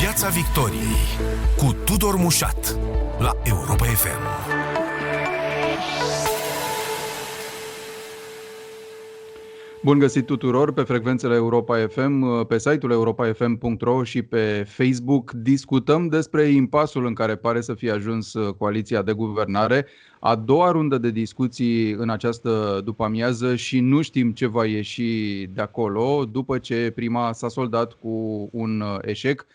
Piața Victoriei cu Tudor Mușat la Europa FM. Bun găsit tuturor pe frecvențele Europa FM, pe site-ul europafm.ro și pe Facebook. Discutăm despre impasul în care pare să fie ajuns coaliția de guvernare. A doua rundă de discuții în această după-amiază și nu știm ce va ieși de acolo după ce prima s-a soldat cu un eșec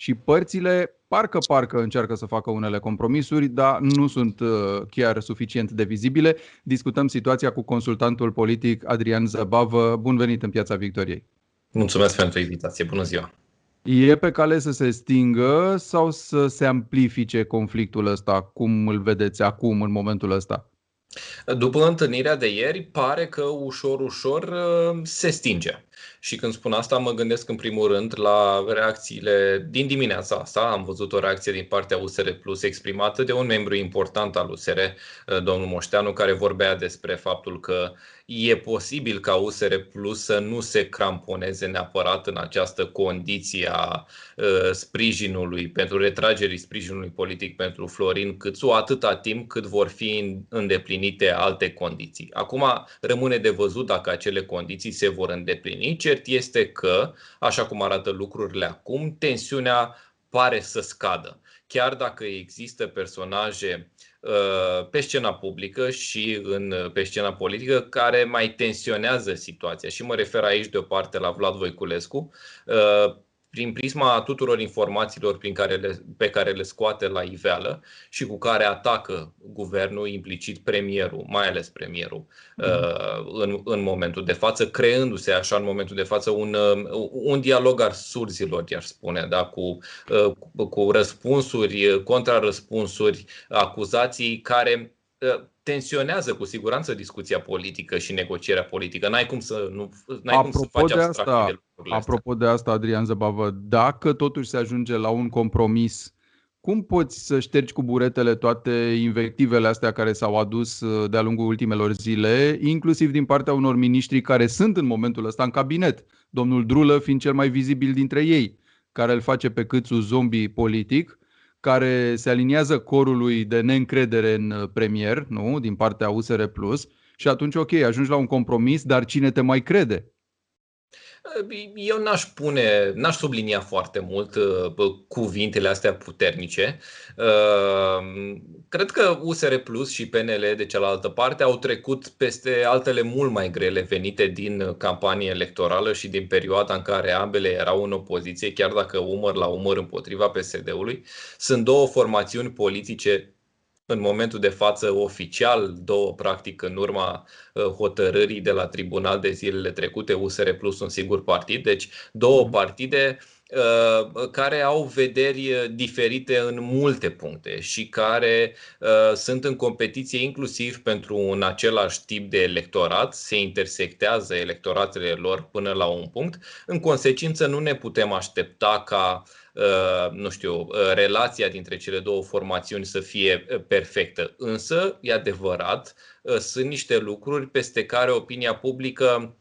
și părțile parcă, parcă încearcă să facă unele compromisuri, dar nu sunt uh, chiar suficient de vizibile. Discutăm situația cu consultantul politic Adrian Zăbavă. Bun venit în Piața Victoriei! Mulțumesc pentru invitație. Bună ziua! E pe cale să se stingă sau să se amplifice conflictul ăsta? Cum îl vedeți acum, în momentul ăsta? După întâlnirea de ieri, pare că ușor, ușor uh, se stinge. Și când spun asta, mă gândesc în primul rând la reacțiile din dimineața asta. Am văzut o reacție din partea USR Plus exprimată de un membru important al USR, uh, domnul Moșteanu, care vorbea despre faptul că e posibil ca USR Plus să nu se cramponeze neapărat în această condiție a uh, sprijinului, pentru retragerii sprijinului politic pentru Florin Câțu, atâta timp cât vor fi îndeplinite alte condiții. Acum rămâne de văzut dacă acele condiții se vor îndeplini. Cert este că, așa cum arată lucrurile acum, tensiunea pare să scadă. Chiar dacă există personaje Uh, pe scena publică și în, uh, pe scena politică care mai tensionează situația. Și mă refer aici de o parte la Vlad Voiculescu, uh, prin prisma tuturor informațiilor prin care le, pe care le scoate la iveală și cu care atacă guvernul, implicit premierul, mai ales premierul, mm. în, în momentul de față, creându-se așa în momentul de față un, uh, un dialog al surzilor, i-aș spune, da? cu, uh, cu răspunsuri, contrarăspunsuri, acuzații care tensionează cu siguranță discuția politică și negocierea politică. N-ai cum să, nu, n-ai apropo cum să faci de asta, de Apropo de asta, Adrian Zăbavă, dacă totuși se ajunge la un compromis, cum poți să ștergi cu buretele toate invectivele astea care s-au adus uh, de-a lungul ultimelor zile, inclusiv din partea unor miniștri care sunt în momentul ăsta în cabinet, domnul Drulă fiind cel mai vizibil dintre ei, care îl face pe câțu zombie politic, care se aliniază corului de neîncredere în uh, premier, nu, din partea USR Plus, și atunci ok, ajungi la un compromis, dar cine te mai crede? Eu n-aș pune, n-aș sublinia foarte mult uh, cuvintele astea puternice. Uh, cred că USR Plus și PNL de cealaltă parte au trecut peste altele mult mai grele venite din campanie electorală și din perioada în care ambele erau în opoziție, chiar dacă umăr la umăr împotriva PSD-ului. Sunt două formațiuni politice în momentul de față oficial, două practic în urma uh, hotărârii de la tribunal de zilele trecute, USR plus un singur partid, deci două mhm. partide uh, care au vederi uh, diferite în multe puncte și care uh, sunt în competiție inclusiv pentru un același tip de electorat, se intersectează electoratele lor până la un punct. În consecință nu ne putem aștepta ca uh, Uh, nu știu, uh, relația dintre cele două formațiuni să fie uh, perfectă. Însă, e adevărat, sunt niște lucruri peste care opinia publică Uh,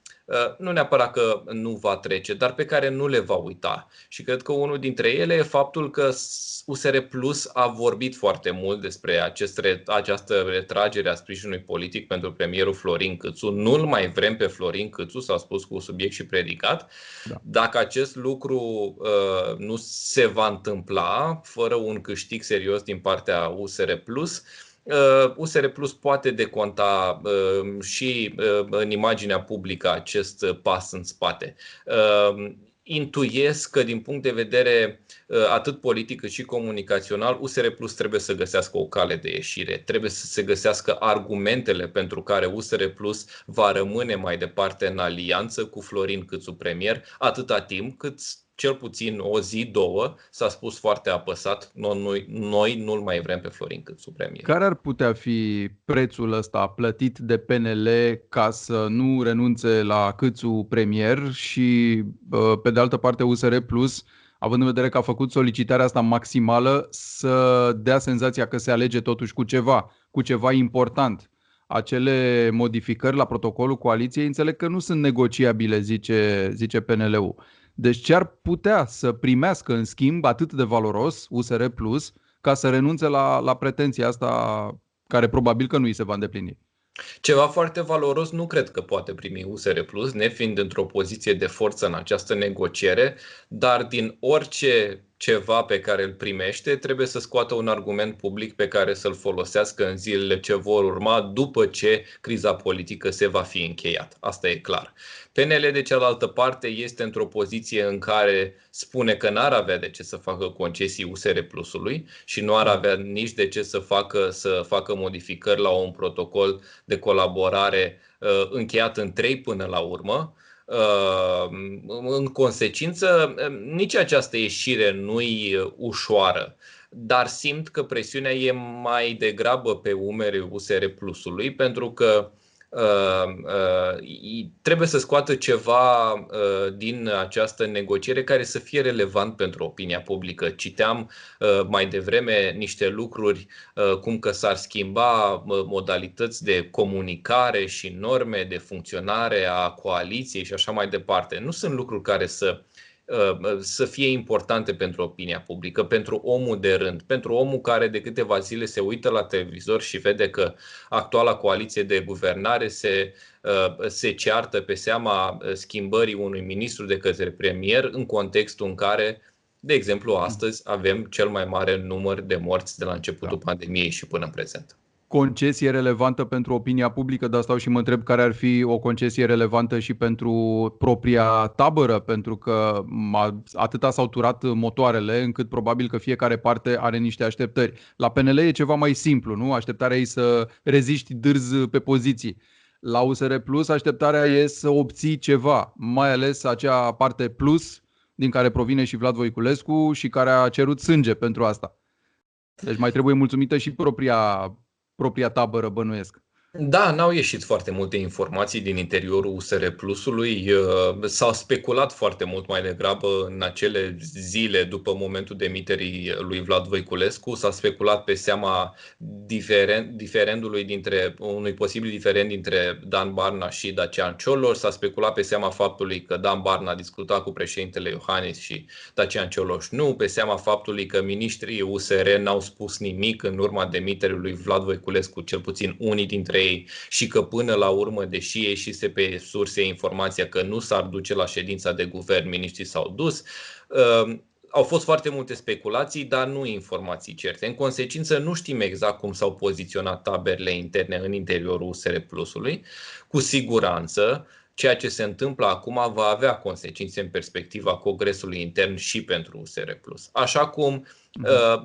nu neapărat că nu va trece, dar pe care nu le va uita. Și cred că unul dintre ele e faptul că USR Plus a vorbit foarte mult despre acest, această retragere a sprijinului politic pentru premierul Florin Câțu. Nu-l mai vrem pe Florin Câțu, s-a spus cu subiect și predicat. Da. Dacă acest lucru uh, nu se va întâmpla fără un câștig serios din partea USR Plus, uh, USR uh, Plus poate deconta uh, și uh, în imaginea publică acest pas în spate. Intuiesc că din punct de vedere atât politic cât și comunicațional, USR Plus trebuie să găsească o cale de ieșire, trebuie să se găsească argumentele pentru care USR Plus va rămâne mai departe în alianță cu Florin Câțu premier, atâta timp cât cel puțin o zi, două, s-a spus foarte apăsat, noi, noi nu-l mai vrem pe Florin Câțu premier. Care ar putea fi prețul ăsta plătit de PNL ca să nu renunțe la Câțu premier și, pe de altă parte, USR Plus, având în vedere că a făcut solicitarea asta maximală, să dea senzația că se alege totuși cu ceva, cu ceva important. Acele modificări la protocolul coaliției înțeleg că nu sunt negociabile, zice, zice PNL-ul. Deci ce ar putea să primească în schimb atât de valoros USR Plus ca să renunțe la, la pretenția asta care probabil că nu îi se va îndeplini? Ceva foarte valoros nu cred că poate primi USR Plus, nefiind într-o poziție de forță în această negociere, dar din orice ceva pe care îl primește, trebuie să scoată un argument public pe care să-l folosească în zilele ce vor urma după ce criza politică se va fi încheiat. Asta e clar. PNL, de cealaltă parte, este într-o poziție în care spune că n-ar avea de ce să facă concesii USR Plusului și nu ar avea nici de ce să facă, să facă modificări la un protocol de colaborare uh, încheiat în trei până la urmă. Uh, în consecință, nici această ieșire nu-i ușoară, dar simt că presiunea e mai degrabă pe umeri USR Plusului, pentru că Uh, uh, trebuie să scoată ceva uh, din această negociere care să fie relevant pentru opinia publică. Citeam mai devreme niște lucruri cum că s-ar schimba modalități de comunicare și norme de funcționare a coaliției și așa mai departe. Nu sunt lucruri care să Uh, să fie importante pentru opinia publică, pentru omul de rând, pentru omul care de câteva zile se uită la televizor și vede că actuala coaliție de guvernare se, uh, se ceartă pe seama uh, schimbării unui ministru de către premier în contextul în care de exemplu, astăzi avem cel mai mare număr de morți de la începutul da. pandemiei și până în prezent concesie relevantă pentru opinia publică, dar stau și mă întreb care ar fi o concesie relevantă și pentru propria tabără, pentru că atâta s-au turat motoarele încât probabil că fiecare parte are niște așteptări. La PNL e ceva mai simplu, nu? Așteptarea e să reziști dârz pe poziții. La USR Plus așteptarea e să obții ceva, mai ales acea parte plus din care provine și Vlad Voiculescu și care a cerut sânge pentru asta. Deci mai trebuie mulțumită și propria propria tabără, bănuiesc. Da, n-au ieșit foarte multe informații din interiorul USR Plusului. Uh, s-a speculat foarte mult mai degrabă în acele zile după momentul demiterii lui Vlad Voiculescu. S-a speculat pe seama diferent, diferendului dintre unui posibil diferent dintre Dan Barna și Dacian Cioloș. S-a speculat pe seama faptului că Dan Barna a discutat cu președintele Iohannis și Dacian Cioloș nu, pe seama faptului că ministrii USR n-au spus nimic în urma demiterii lui Vlad Voiculescu, cel puțin unii dintre ei și că până la urmă, deși ieșise pe surse informația că nu s-ar duce la ședința de guvern, miniștrii s-au dus, uh, au fost foarte multe speculații, dar nu informații certe. În consecință, nu știm exact cum s-au poziționat taberele interne în interiorul USR Plusului. Cu siguranță, ceea ce se întâmplă acum va avea consecințe în perspectiva congresului intern și pentru USR Plus. Așa cum mhm. uh,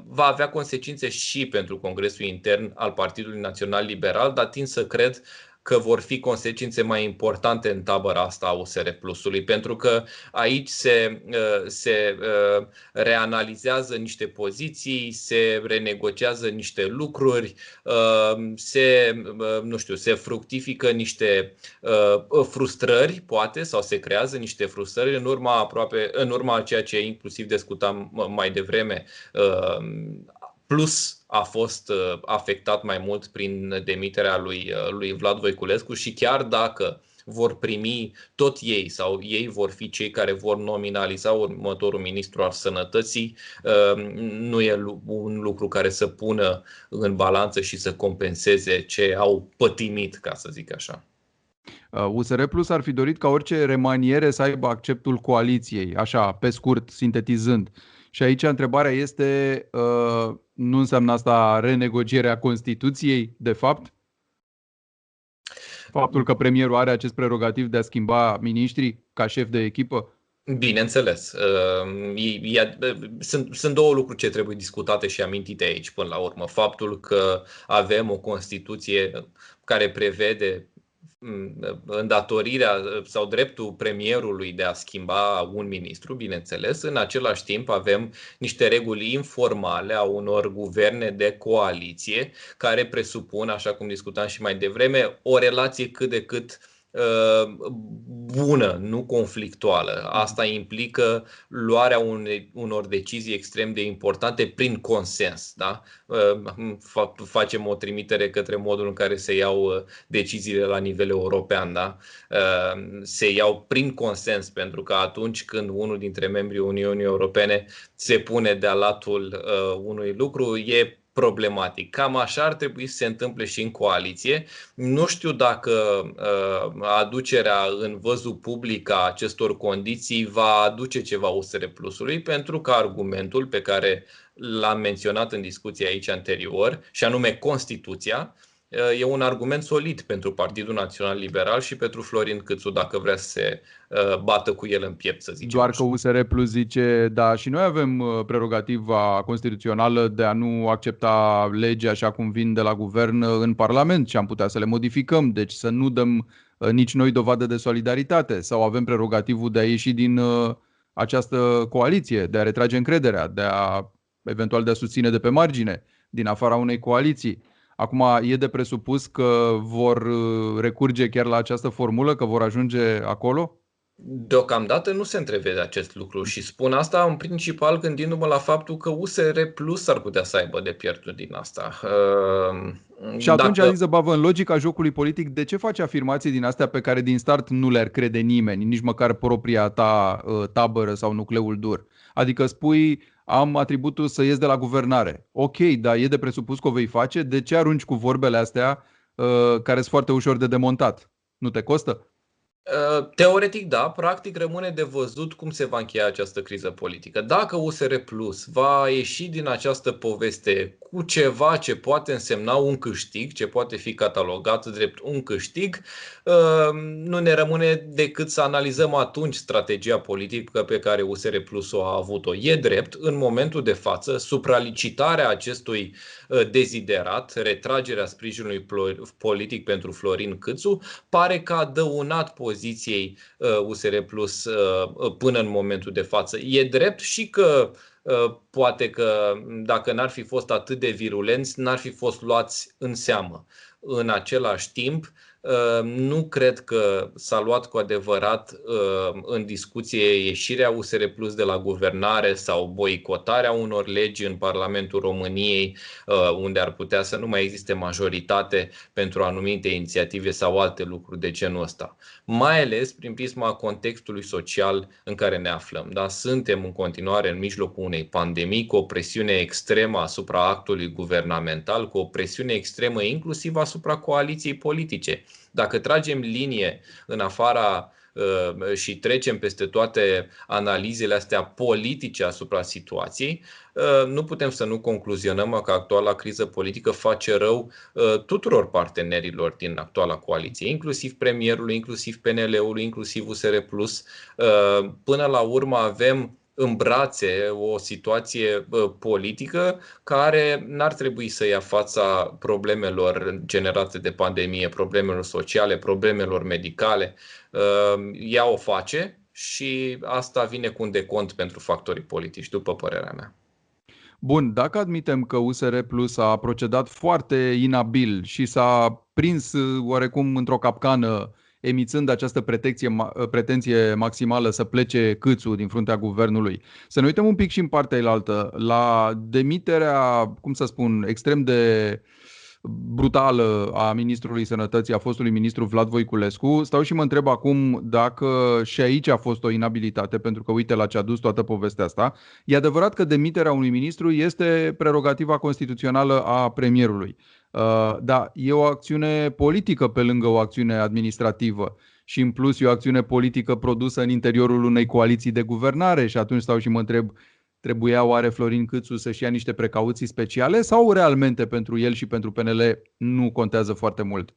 va avea consecințe și pentru congresul intern al Partidului Național Liberal, dar tind să cred că vor fi consecințe mai importante în tabăra asta a USR Plusului, pentru că aici se, uh, se uh, reanalizează niște poziții, se renegociază niște lucruri, uh, se, nu știu, se fructifică niște frustrări, poate, sau se creează niște frustrări în urma aproape, în urma ceea ce inclusiv discutam mai devreme plus a fost uh, afectat mai mult prin demiterea lui, uh, lui Vlad Voiculescu și chiar dacă vor primi tot ei sau ei vor fi cei care vor nominaliza următorul ministru al sănătății, uh, nu e un lucru care să pună în balanță și să compenseze ce au pătimit, ca să zic așa. USR Plus ar fi dorit ca orice remaniere să aibă acceptul coaliției, așa, pe scurt, sintetizând. Și aici întrebarea este, uh, nu înseamnă asta renegocierea Constituției, de fapt? Faptul că premierul are acest prerogativ de a schimba miniștrii ca șef de echipă? Bineînțeles. Uh, sunt, sunt două lucruri ce trebuie discutate și amintite aici până la urmă. Faptul că avem o Constituție care prevede Mm, îndatorirea sau dreptul premierului de a schimba un ministru, bineînțeles. În același timp avem niște reguli informale a unor guverne de coaliție care presupun, așa cum discutam și mai devreme, o relație cât de cât uh, bună, nu conflictuală. Asta implică luarea unei, unor decizii extrem de importante prin consens. Da? Uh, facem o trimitere către modul în care se iau deciziile la nivel european. Da? Se iau prin consens, pentru că atunci când unul dintre membrii Uniunii Europene se pune de-a latul unui lucru, e problematic. Cam așa ar trebui să se întâmple și în coaliție. Nu știu dacă uh, aducerea în văzul public a acestor condiții va aduce ceva USR Plusului, pentru că argumentul pe care l-am menționat în discuția aici anterior, și anume Constituția, uh, e un argument solid pentru Partidul Național Liberal și pentru Florin Câțu, dacă vrea să se Uh, bată cu el în piept, să zicem. Doar că USR Plus zice, da, și noi avem uh, prerogativa constituțională de a nu accepta legea așa cum vin de la guvern uh, în Parlament și am putea să le modificăm, deci să nu dăm nici noi dovadă de solidaritate sau avem prerogativul de a ieși din această coaliție, de a retrage încrederea, de a eventual de a susține de pe margine, din afara unei coaliții. Acum e de presupus că vor recurge chiar la această formulă, că vor ajunge acolo? Deocamdată nu se întrevede acest lucru și spun asta în principal gândindu-mă la faptul că USR Plus ar putea să aibă de pierdut din asta. Uh, și atunci, Dacă... Aliza Bavă, în logica jocului politic, de ce faci afirmații din astea pe care din start nu le-ar crede nimeni, nici măcar propria ta uh, tabără sau nucleul dur? Adică spui, am atributul să ies de la guvernare. Ok, dar e de presupus că o vei face, de ce arunci cu vorbele astea uh, care sunt foarte ușor de demontat? Nu te costă? Uh, teoretic da, practic rămâne de văzut cum se va încheia această criză politică. Dacă USR Plus va ieși din această poveste cu ceva ce poate însemna un câștig, ce poate fi catalogat drept un câștig, uh, nu ne rămâne decât să analizăm atunci strategia politică pe care USR Plus o a avut-o. E drept, în momentul de față, supralicitarea acestui uh, deziderat, retragerea sprijinului politic pentru Florin Câțu, pare că a dăunat poziția poziției USR uh, Plus uh, uh, până în momentul de față. E drept și că poate că dacă n-ar fi fost atât de virulenți, n-ar fi fost luați în seamă. În același timp, Ehm, nu cred că s-a luat cu adevărat ehm, în discuție ieșirea USR Plus de la guvernare sau boicotarea unor legi în Parlamentul României, ehm, unde ar putea să nu mai existe majoritate pentru anumite inițiative sau alte lucruri de genul ăsta. Mai ales prin prisma contextului social în care ne aflăm. Da? Suntem în continuare în mijlocul unei pandemii cu o presiune extremă asupra actului guvernamental, cu o presiune extremă inclusiv asupra coaliției politice dacă tragem linie în afara uh, și trecem peste toate analizele astea politice asupra situației, uh, nu putem să nu concluzionăm că actuala criză politică face rău uh, tuturor partenerilor din actuala coaliție, inclusiv premierului, inclusiv PNL-ului, inclusiv USR+. Până la urmă avem în brațe o situație politică care n-ar trebui să ia fața problemelor generate de pandemie, problemelor sociale, problemelor medicale. Ea o face și asta vine cu un decont pentru factorii politici, după părerea mea. Bun, dacă admitem că USR Plus a procedat foarte inabil și s-a prins oarecum într-o capcană emițând această pretenție, pretenție maximală să plece câțu din fruntea guvernului. Să ne uităm un pic și în partea elaltă, la demiterea, cum să spun, extrem de brutală a ministrului sănătății, a fostului ministru Vlad Voiculescu. Stau și mă întreb acum dacă și aici a fost o inabilitate, pentru că uite la ce a dus toată povestea asta. E adevărat că demiterea unui ministru este prerogativa constituțională a premierului. Uh, da, e o acțiune politică pe lângă o acțiune administrativă. Și în plus e o acțiune politică produsă în interiorul unei coaliții de guvernare. Și atunci stau și mă întreb trebuia oare Florin Câțu să-și ia niște precauții speciale sau realmente pentru el și pentru PNL nu contează foarte mult?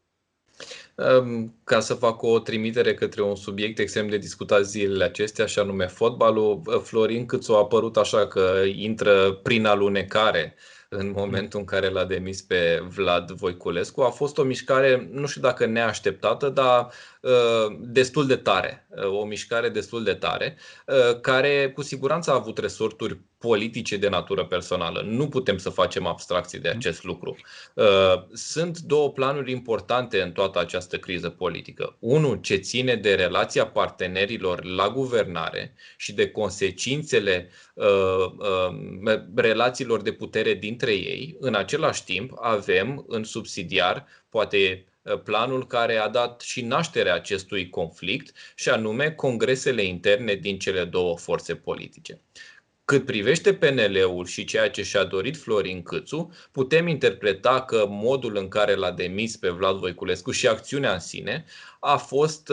Um, ca să fac o trimitere către un subiect extrem de discutat zilele acestea, și anume fotbalul, Florin Câțu a apărut așa că intră prin alunecare în momentul în care l-a demis pe Vlad Voiculescu. A fost o mișcare, nu știu dacă neașteptată, dar destul de tare, o mișcare destul de tare, care cu siguranță a avut resorturi politice de natură personală. Nu putem să facem abstracții de acest lucru. Sunt două planuri importante în toată această criză politică. Unul ce ține de relația partenerilor la guvernare și de consecințele relațiilor de putere dintre ei. În același timp, avem în subsidiar, poate planul care a dat și nașterea acestui conflict, și anume congresele interne din cele două forțe politice. Cât privește PNL-ul și ceea ce și-a dorit Florin Câțu, putem interpreta că modul în care l-a demis pe Vlad Voiculescu și acțiunea în sine a fost,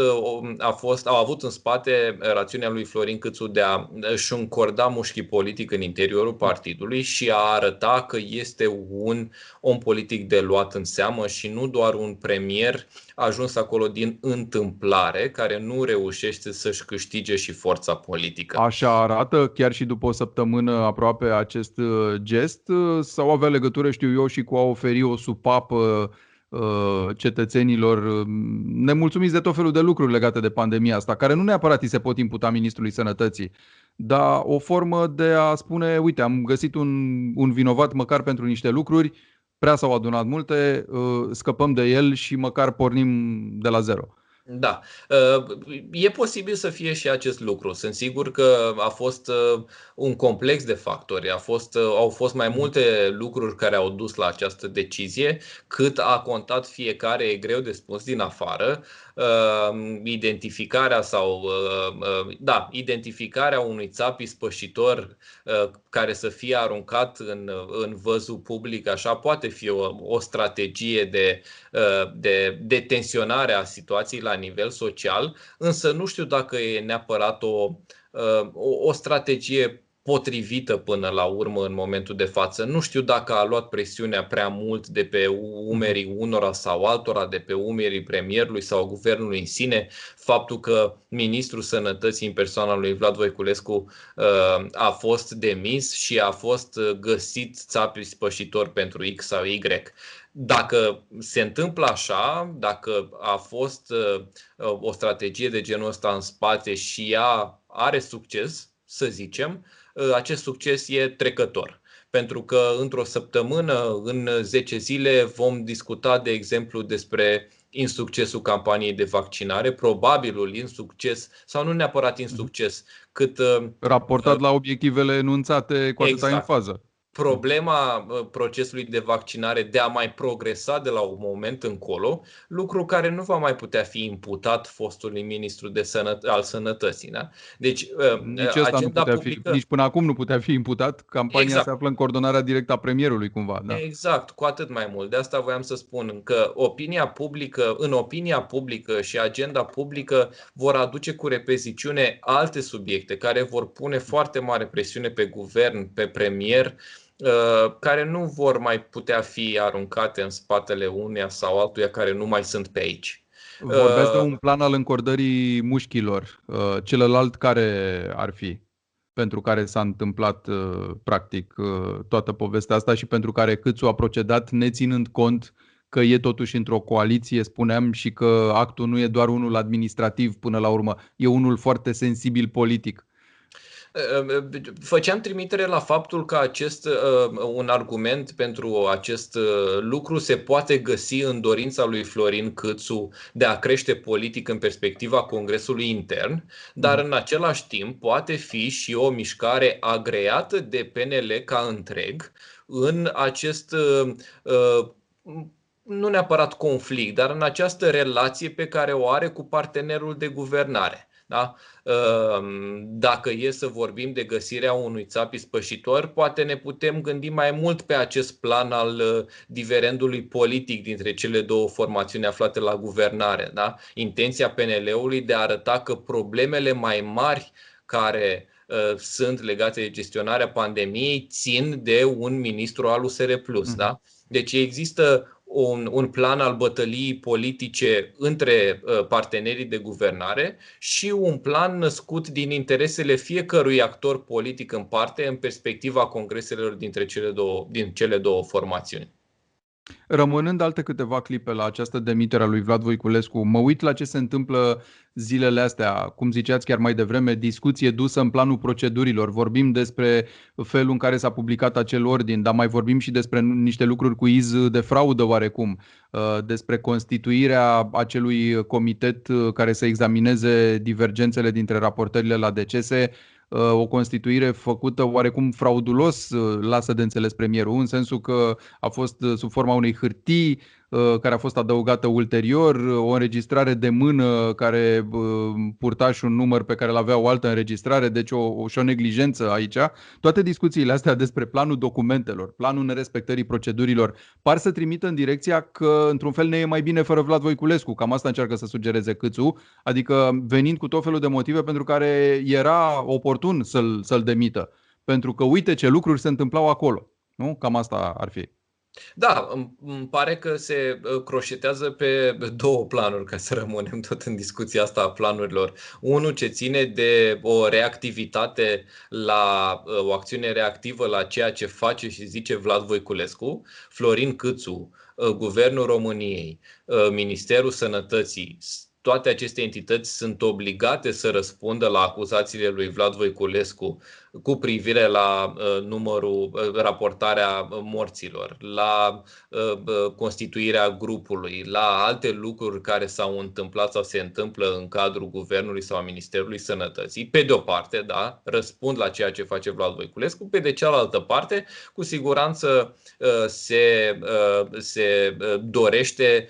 a fost, au avut în spate rațiunea lui Florin Câțu de a își încorda mușchii politic în interiorul partidului și a arăta că este un om politic de luat în seamă și nu doar un premier ajuns acolo din întâmplare, care nu reușește să-și câștige și forța politică. Așa arată chiar și după o săptămână aproape acest uh, gest uh, sau avea legătură, știu eu, și cu a oferi o supapă Uh, cetățenilor uh, nemulțumiți de tot felul de lucruri legate de pandemia asta, care nu neapărat îi se pot imputa Ministrului Sănătății, dar o formă de a spune, uite, am găsit un, un vinovat măcar pentru niște lucruri, prea s-au adunat multe, uh, scăpăm de el și măcar pornim de la zero. Da, e posibil să fie și acest lucru. Sunt sigur că a fost un complex de factori, a fost, au fost mai multe lucruri care au dus la această decizie, cât a contat fiecare e greu de spus din afară. Identificarea sau, da, identificarea unui țapi spășitor care să fie aruncat în, în văzul public, așa poate fi o, o strategie de, de, de tensionare a situației la nivel social, însă nu știu dacă e neapărat o, o, o strategie potrivită până la urmă în momentul de față. Nu știu dacă a luat presiunea prea mult de pe umerii unora sau altora, de pe umerii premierului sau guvernului în sine, faptul că ministrul sănătății în persoana lui Vlad Voiculescu uh, a fost demis și a fost găsit țapri spășitor pentru X sau Y. Dacă se întâmplă așa, dacă a fost uh, o strategie de genul ăsta în spate și ea are succes, să zicem, Ă, acest succes e trecător. Pentru că într-o săptămână, în 10 zile, vom discuta, de exemplu, despre insuccesul campaniei de vaccinare, probabilul insucces, sau nu neapărat insucces, cât... Ă, Raportat uh, la obiectivele enunțate cu atâta exact. în fază problema procesului de vaccinare de a mai progresa de la un moment încolo, lucru care nu va mai putea fi imputat fostului ministru de sănăt- al sănătății. Da? Deci, ă, nici, agenda nu putea publică... fi, nici până acum nu putea fi imputat. Campania exact. se află în coordonarea directă a premierului cumva. Da? Exact, cu atât mai mult. De asta voiam să spun că opinia publică, în opinia publică și agenda publică vor aduce cu repeziciune alte subiecte care vor pune foarte mare presiune pe guvern, pe premier, Uh, care nu vor mai putea fi aruncate în spatele uneia sau altuia care nu mai sunt pe aici. Vorbeați de uh, un plan al încordării mușchilor. Uh, celălalt care ar fi? Pentru care s-a întâmplat practic toată povestea asta și pentru care Câțu a procedat neținând cont că e totuși într-o coaliție, spuneam, și că actul nu e doar unul administrativ până la urmă, e unul foarte sensibil politic. Făceam trimitere la faptul că acest, uh, un argument pentru acest uh, lucru se poate găsi în dorința lui Florin Câțu de a crește politic în perspectiva Congresului intern, dar în același timp poate fi și o mișcare agreată de PNL ca întreg în acest uh, nu neapărat conflict, dar în această relație pe care o are cu partenerul de guvernare. Da? Ehm, dacă e să vorbim de găsirea unui țapi spășitor, poate ne putem gândi mai mult pe acest plan al uh, diverendului politic dintre cele două formațiuni aflate la guvernare. Da? Intenția PNL-ului de a arăta că problemele mai mari care uh, sunt legate de gestionarea pandemiei țin de un ministru al USR+. Mm-hmm. Da? Deci există un, un plan al bătăliei politice între uh, partenerii de guvernare și un plan născut din interesele fiecărui actor politic în parte în perspectiva congreselor dintre cele două, din cele două formațiuni. Rămânând alte câteva clipe la această demitere a lui Vlad Voiculescu, mă uit la ce se întâmplă zilele astea, cum ziceați chiar mai devreme, discuție dusă în planul procedurilor. Vorbim despre felul în care s-a publicat acel ordin, dar mai vorbim și despre niște lucruri cu iz de fraudă oarecum, uh, despre constituirea acelui comitet uh, care să examineze divergențele dintre raportările la decese Uh, o constituire făcută oarecum fraudulos, uh, lasă de înțeles premierul, în sensul că a fost uh, sub forma unei hârtii Uh, care a fost adăugată ulterior, o înregistrare de mână care uh, purta și un număr pe care îl avea o altă înregistrare, deci o, o, și o neglijență aici. Toate discuțiile astea despre planul documentelor, planul nerespectării procedurilor, par să trimită în direcția că, într-un fel, ne e mai bine fără Vlad Voiculescu. Cam asta încearcă să sugereze Câțu, adică venind cu tot felul de motive pentru care era oportun să-l, să-l demită. Pentru că uite ce lucruri se întâmplau acolo. Nu? Cam asta ar fi. Da, îmi pare că se ă, croșetează pe două planuri, ca să rămânem tot în discuția asta a planurilor. Unul ce ține de o reactivitate la ă, o acțiune reactivă la ceea ce face și zice Vlad Voiculescu, Florin Câțu, ă, Guvernul României, Ministerul Sănătății, toate aceste entități sunt obligate să răspundă la acuzațiile lui Vlad Voiculescu cu privire la uh, numărul, uh, raportarea morților, la uh, constituirea grupului, la alte lucruri care s-au întâmplat sau se întâmplă în cadrul Guvernului sau a Ministerului Sănătății, pe de o parte, da, răspund la ceea ce face Vlad Voiculescu, pe de cealaltă parte, cu siguranță se, se dorește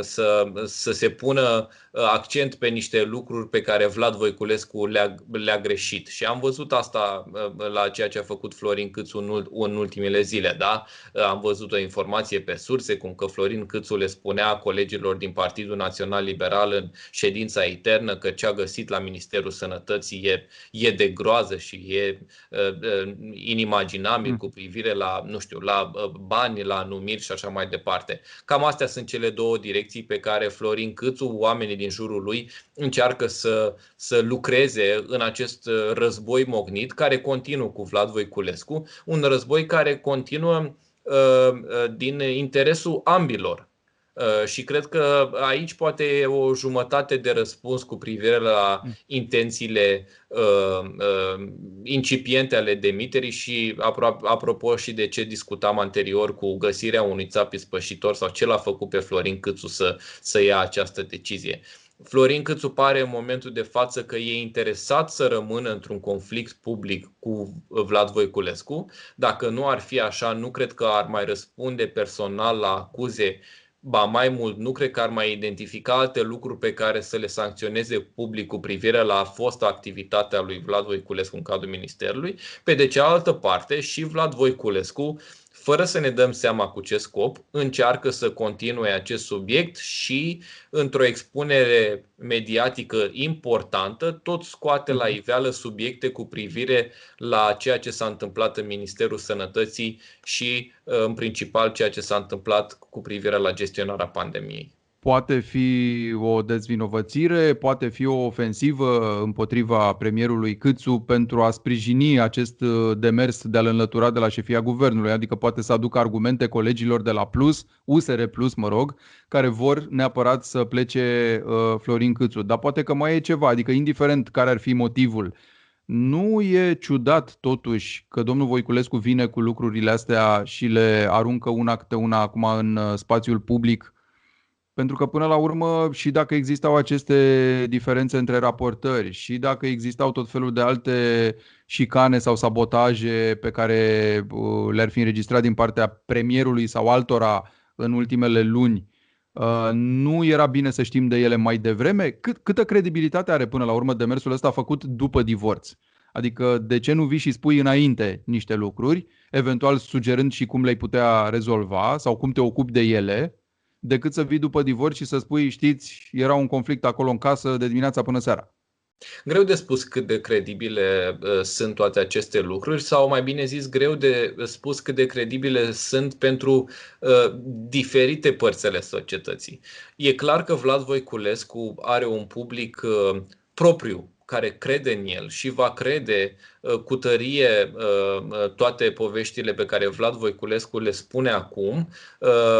să, să se pună accent pe niște lucruri pe care Vlad Voiculescu le-a, le-a greșit. Și am văzut asta uh, la ceea ce a făcut Florin Câțu în, în ultimele zile. Da? Uh, am văzut o informație pe surse, cum că Florin Câțu le spunea colegilor din Partidul Național Liberal în ședința eternă că ce a găsit la Ministerul Sănătății e, e de groază și e uh, uh, inimaginabil mm. cu privire la, nu știu, la bani, la numiri și așa mai departe. Cam astea sunt cele două direcții pe care Florin Câțu, oamenii din jurul lui, încearcă să, să lucreze în acest război mognit care continuă cu Vlad Voiculescu, un război care continuă uh, uh, din interesul ambilor. Uh, și cred că aici poate e o jumătate de răspuns cu privire la intențiile uh, uh, incipiente ale demiterii și apropo și de ce discutam anterior cu găsirea unui țap ispășitor sau ce l-a făcut pe Florin Câțu să, să ia această decizie. Uh, Florin Câțu pare în momentul de față că e interesat să rămână într-un conflict public cu Vlad Voiculescu. Dacă nu ar fi așa, nu cred că ar mai răspunde personal la acuze Ba mai mult, nu cred că ar mai identifica alte lucruri pe care să le sancționeze public cu privire la fosta activitate a lui Vlad Voiculescu în cadrul Ministerului. Pe de cealaltă parte, și Vlad Voiculescu fără să ne dăm seama cu ce scop, încearcă să continue acest subiect și, într-o expunere mediatică importantă, tot scoate la mhm. iveală subiecte cu privire la ceea ce s-a întâmplat în Ministerul Sănătății și, în principal, ceea ce s-a întâmplat cu privire la gestionarea pandemiei. Poate fi o dezvinovățire, poate fi o ofensivă împotriva premierului Câțu pentru a sprijini acest uh, demers de a-l înlătura de la șefia guvernului, adică poate să aducă argumente colegilor de la Plus, USR Plus, mă rog, care vor neapărat să plece uh, Florin Câțu. Dar poate că mai e ceva, adică indiferent care ar fi motivul, nu e ciudat totuși că domnul Voiculescu vine cu lucrurile astea și le aruncă una câte una acum în uh, spațiul public pentru că până la urmă și dacă existau aceste diferențe între raportări și dacă existau tot felul de alte șicane sau sabotaje pe care uh, le-ar fi înregistrat din partea premierului sau altora în ultimele luni, uh, nu era bine să știm de ele mai devreme? Cât, câtă credibilitate are până la urmă demersul ăsta făcut după divorț? Adică de ce nu vii și spui înainte niște lucruri, eventual sugerând și cum le-ai putea rezolva sau cum te ocupi de ele, decât să vii după divorț și să spui, știți, era un conflict acolo în casă de dimineața până seara. Greu de spus cât de credibile uh, sunt toate aceste lucruri sau mai bine zis greu de spus cât de credibile sunt pentru uh, diferite părți ale societății. E clar că Vlad Voiculescu are un public uh, propriu care crede în el și va crede uh, cu tărie uh, toate poveștile pe care Vlad Voiculescu le spune acum,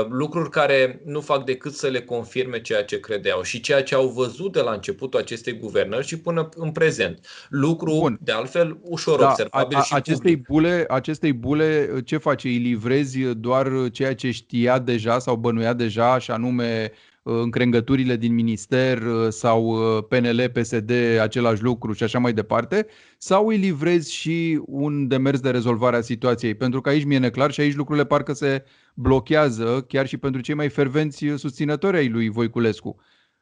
lucruri care nu fac decât să le confirme ceea ce credeau și ceea ce au văzut de la începutul acestei guvernări și până în prezent. Lucru, Bun. de altfel, ușor da, observabil a, a, și acestei bule, acestei bule, ce face? Îi livrezi doar ceea ce știa deja sau bănuia deja, și anume încrengăturile din minister uh, sau uh, PNL, PSD, același lucru și așa mai departe, sau îi livrezi și un demers de rezolvare a situației? Pentru că aici mi-e neclar și aici lucrurile parcă se blochează chiar și pentru cei mai fervenți susținători ai lui Voiculescu.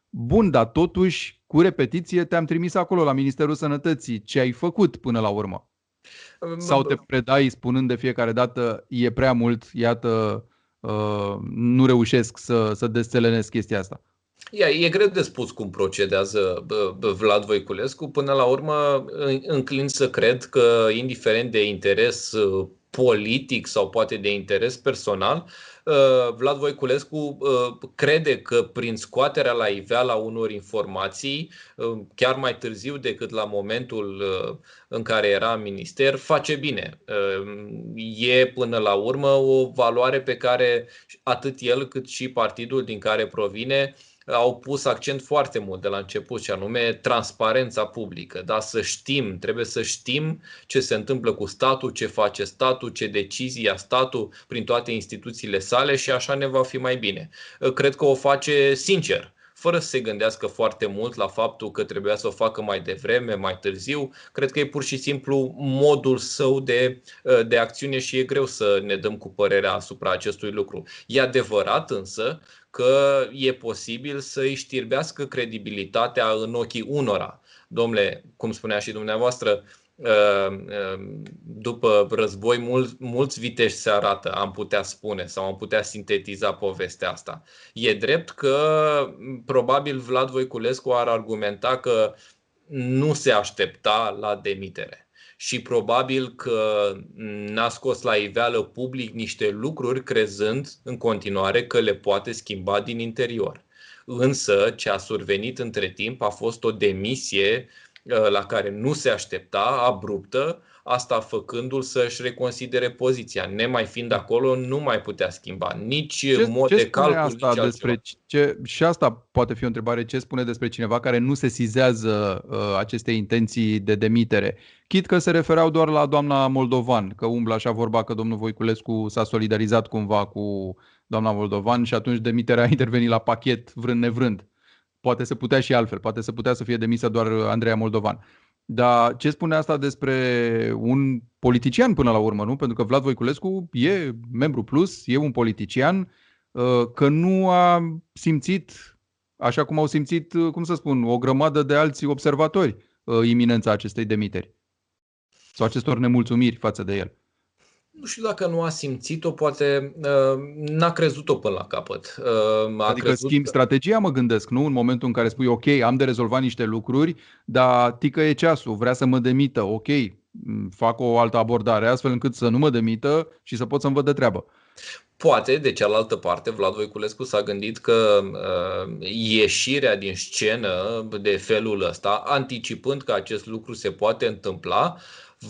Bun, dar totuși, cu repetiție, te-am trimis acolo la Ministerul Sănătății. Ce ai făcut până la urmă? Sau te predai spunând de fiecare dată, e prea mult, iată, Uh, nu reușesc să, să desțelenesc chestia asta. Ia, e greu de spus cum procedează Vlad Voiculescu. Până la urmă, înclin să cred că, indiferent de interes uh, politic sau poate de interes personal, uh, Vlad Voiculescu uh, crede că prin scoaterea la iveală a unor informații, uh, chiar mai târziu decât la momentul în care era în minister, face bine. E până la urmă o valoare pe care atât el cât și partidul din care provine au pus accent foarte mult de la început și anume transparența publică. Da? Să știm, trebuie să știm ce se întâmplă cu statul, ce face statul, ce decizii ia statul prin toate instituțiile sale și așa ne va fi mai bine. Cred că o face sincer fără să se gândească foarte mult la faptul că trebuia să o facă mai devreme, mai târziu. Cred că e pur și simplu modul său de, de acțiune și e greu să ne dăm cu părerea asupra acestui lucru. E adevărat însă că e posibil să îi știrbească credibilitatea în ochii unora. Domnule, cum spunea și dumneavoastră, uh, uh, după război mul, mulți viteși se arată, am putea spune, sau am putea sintetiza povestea asta. E drept că probabil Vlad Voiculescu ar argumenta că nu se aștepta la demitere și probabil că n-a scos la iveală public niște lucruri crezând în continuare că le poate schimba din interior. Însă ce a survenit între timp a fost o demisie uh, la care nu se aștepta, abruptă, asta făcându-l să-și reconsidere poziția. Nemai fiind acolo, nu mai putea schimba nici ce, mod ce de calcul, asta nici despre ce, Și asta poate fi o întrebare. Ce spune despre cineva care nu se sizează uh, aceste intenții de demitere? Chit că se refereau doar la doamna Moldovan, că umblă așa vorba că domnul Voiculescu s-a solidarizat cumva cu doamna Moldovan și atunci demiterea a intervenit la pachet vrând nevrând. Poate să putea și altfel, poate să putea să fie demisă doar Andreea Moldovan. Dar ce spune asta despre un politician până la urmă, nu? Pentru că Vlad Voiculescu e membru plus, e un politician, uh, că nu a simțit, așa cum au simțit, uh, cum să spun, o grămadă de alți observatori, uh, iminența acestei demiteri sau acestor nemulțumiri față de el nu știu dacă nu a simțit-o, poate uh, n-a crezut-o până la capăt. Uh, a adică crezut... schimb strategia, mă gândesc, nu? În momentul în care spui, ok, am de rezolvat niște lucruri, dar tică e ceasul, vrea să mă demită, ok, fac o altă abordare, astfel încât să nu mă demită și să pot să-mi văd de treabă. Poate, de cealaltă parte, Vlad Voiculescu s-a gândit că uh, ieșirea din scenă de felul ăsta, anticipând că acest lucru se poate întâmpla,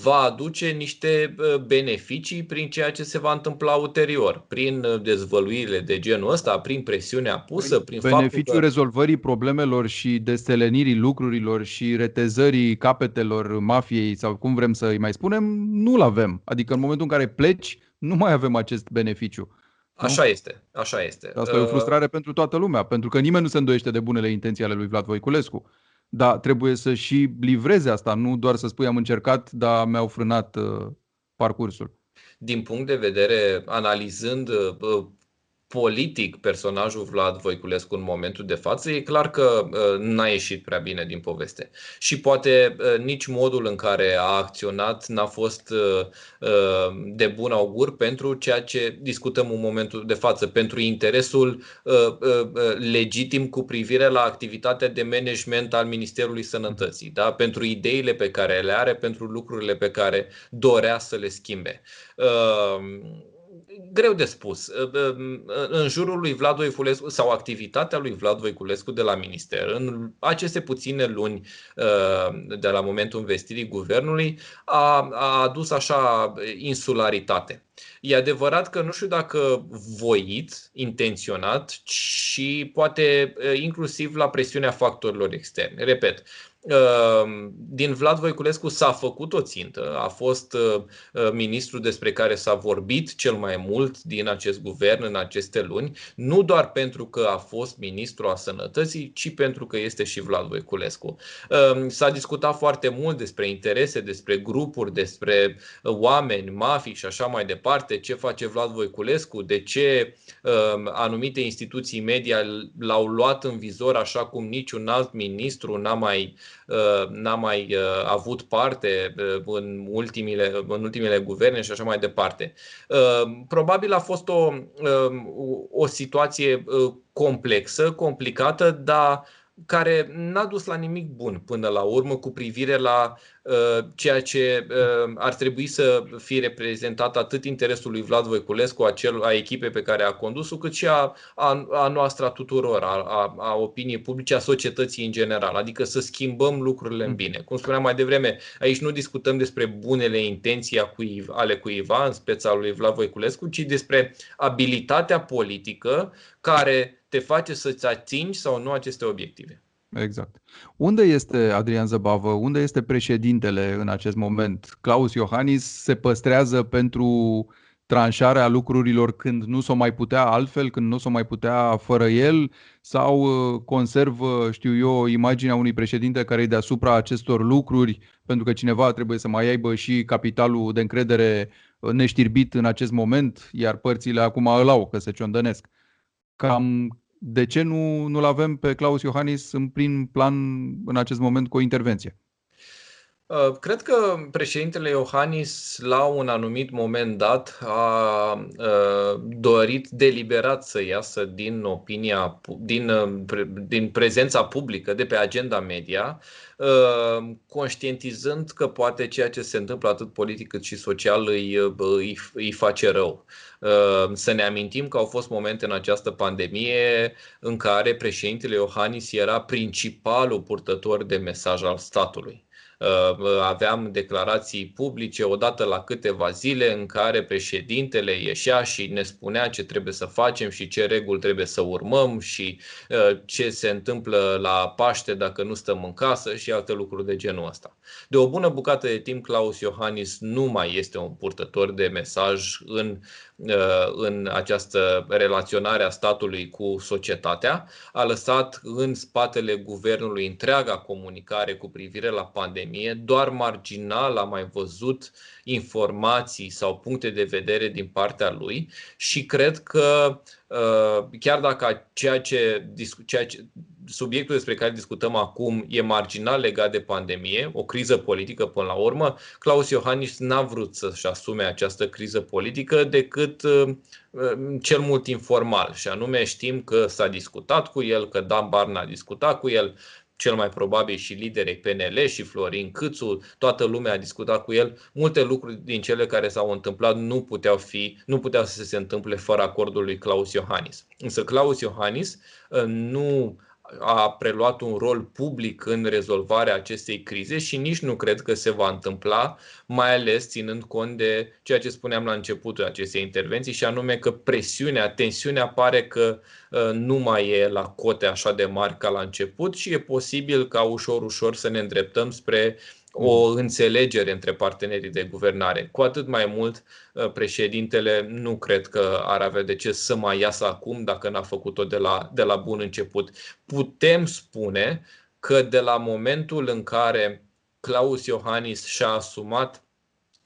va aduce niște beneficii prin ceea ce se va întâmpla ulterior, prin dezvăluirile de genul ăsta, prin presiunea pusă, prin Beneficiul faptul că... rezolvării problemelor și destelenirii lucrurilor și retezării capetelor mafiei sau cum vrem să îi mai spunem, nu-l avem. Adică în momentul în care pleci, nu mai avem acest beneficiu. Așa este, așa este. Asta uh... e o frustrare pentru toată lumea, pentru că nimeni nu se îndoiește de bunele intenții ale lui Vlad Voiculescu dar trebuie să și livreze asta, nu doar să spui am încercat, dar mi-au frânat uh, parcursul. Din punct de vedere, analizând uh, politic personajul Vlad Voiculescu în momentul de față, e clar că uh, n-a ieșit prea bine din poveste. Și poate uh, nici modul în care a acționat n-a fost uh, de bun augur pentru ceea ce discutăm în momentul de față, pentru interesul legitim cu privire la activitatea de management al Ministerului Sănătății, da? pentru ideile pe care le are, pentru lucrurile pe care dorea să le schimbe greu de spus. În jurul lui Vlad Voiculescu sau activitatea lui Vlad Voiculescu de la minister, în aceste puține luni de la momentul investirii guvernului, a, a adus așa insularitate. E adevărat că nu știu dacă voit, intenționat, și poate inclusiv la presiunea factorilor externe. Repet, Ehm, din Vlad Voiculescu s-a făcut o țintă, a fost uh, uh, ministru despre care s-a vorbit cel mai mult din acest guvern în aceste luni, nu doar pentru că a fost ministru a sănătății, ci pentru că este și Vlad Voiculescu. Ehm, s-a discutat foarte mult despre interese, despre grupuri, despre uh, oameni, mafii și așa mai departe, ce face Vlad Voiculescu, de ce ehm, anumite instituții media l-au luat în vizor așa cum niciun alt ministru n-a mai Uh, n-a mai uh, avut parte uh, în ultimile, în ultimele guverne și așa mai departe. Probabil a fost o, o situație complexă, complicată, dar care n-a dus la nimic bun până la urmă cu privire la uh, ceea ce uh, ar trebui să fie reprezentat atât interesul lui Vlad Voiculescu, a, cel, a echipei pe care a condus-o, cât și a, a, a noastră a tuturor, a, a, a opiniei publice, a societății în general, adică să schimbăm lucrurile în mm. bine. Cum spuneam mai devreme, aici nu discutăm despre bunele intenții ale cuiva, în speța lui Vlad Voiculescu, ci despre abilitatea politică care te face să-ți atingi sau nu aceste obiective. Exact. Unde este Adrian Zăbavă? Unde este președintele în acest moment? Claus Iohannis se păstrează pentru tranșarea lucrurilor când nu s-o mai putea altfel, când nu s-o mai putea fără el sau uh, conservă, știu eu, imaginea unui președinte care e deasupra acestor lucruri pentru că cineva trebuie să mai aibă și capitalul de încredere uh, neștirbit în acest moment, iar părțile acum îl au, că se ciondănesc. Cam de ce nu, nu-l avem pe Claus Iohannis în prin plan în acest moment cu o intervenție? Uh, cred că președintele Iohannis, la un anumit moment dat, a uh, dorit deliberat să iasă din opinia, din, uh, din prezența publică, de pe agenda media, conștientizând că poate ceea ce se întâmplă atât politic cât și social îi, îi, îi face rău. Să ne amintim că au fost momente în această pandemie în care președintele Iohannis era principalul purtător de mesaj al statului. Uh, aveam declarații publice odată la câteva zile în care președintele ieșea și ne spunea ce trebuie să facem și ce reguli trebuie să urmăm și uh, ce se întâmplă la Paște dacă nu stăm în casă și alte lucruri de genul ăsta. De o bună bucată de timp, Claus Iohannis nu mai este un purtător de mesaj în Uh, în această relaționare a statului cu societatea, a lăsat în spatele guvernului întreaga comunicare cu privire la pandemie, doar marginal a mai văzut informații sau puncte de vedere din partea lui și cred că uh, chiar dacă ceea ce, ceea ce subiectul despre care discutăm acum e marginal legat de pandemie, o criză politică până la urmă, Claus Iohannis n-a vrut să-și asume această criză politică decât uh, cel mult informal și anume știm că s-a discutat cu el, că Dan Barna a discutat cu el, cel mai probabil și liderii PNL și Florin Câțu, toată lumea a discutat cu el. Multe lucruri din cele care s-au întâmplat nu puteau, fi, nu puteau să se întâmple fără acordul lui Claus Iohannis. Însă Claus Iohannis uh, nu a preluat un rol public în rezolvarea acestei crize și nici nu cred că se va întâmpla, mai ales ținând cont de ceea ce spuneam la începutul acestei intervenții și anume că presiunea, tensiunea pare că uh, nu mai e la cote așa de mari ca la început și e posibil ca ușor, ușor să ne îndreptăm spre o mm. înțelegere între partenerii de guvernare. Cu atât mai mult, uh, președintele nu cred că ar avea de ce să mai iasă acum dacă n-a făcut-o de la, de la bun început. Putem spune că de la momentul în care Claus Iohannis și-a asumat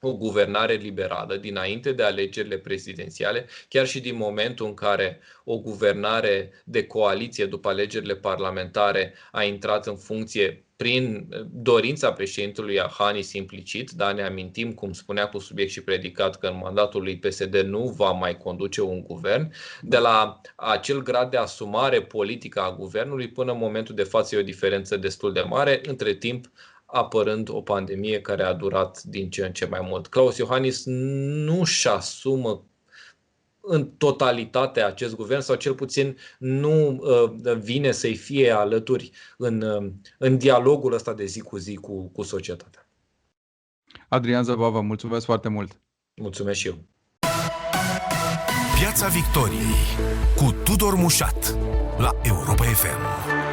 o guvernare liberală dinainte de alegerile prezidențiale, chiar și din momentul în care o guvernare de coaliție după alegerile parlamentare a intrat în funcție prin dorința președintelui Iohannis implicit, dar ne amintim, cum spunea cu subiect și predicat, că în mandatul lui PSD nu va mai conduce un guvern, de la acel grad de asumare politică a guvernului până în momentul de față e o diferență destul de mare. Între timp, apărând o pandemie care a durat din ce în ce mai mult. Claus Iohannis nu și asumă în totalitate acest guvern sau cel puțin nu vine să-i fie alături în, în dialogul ăsta de zi cu zi cu, cu societatea. Adrian Zăbava, mulțumesc foarte mult! Mulțumesc și eu! Piața Victoriei cu Tudor Mușat la Europa FM.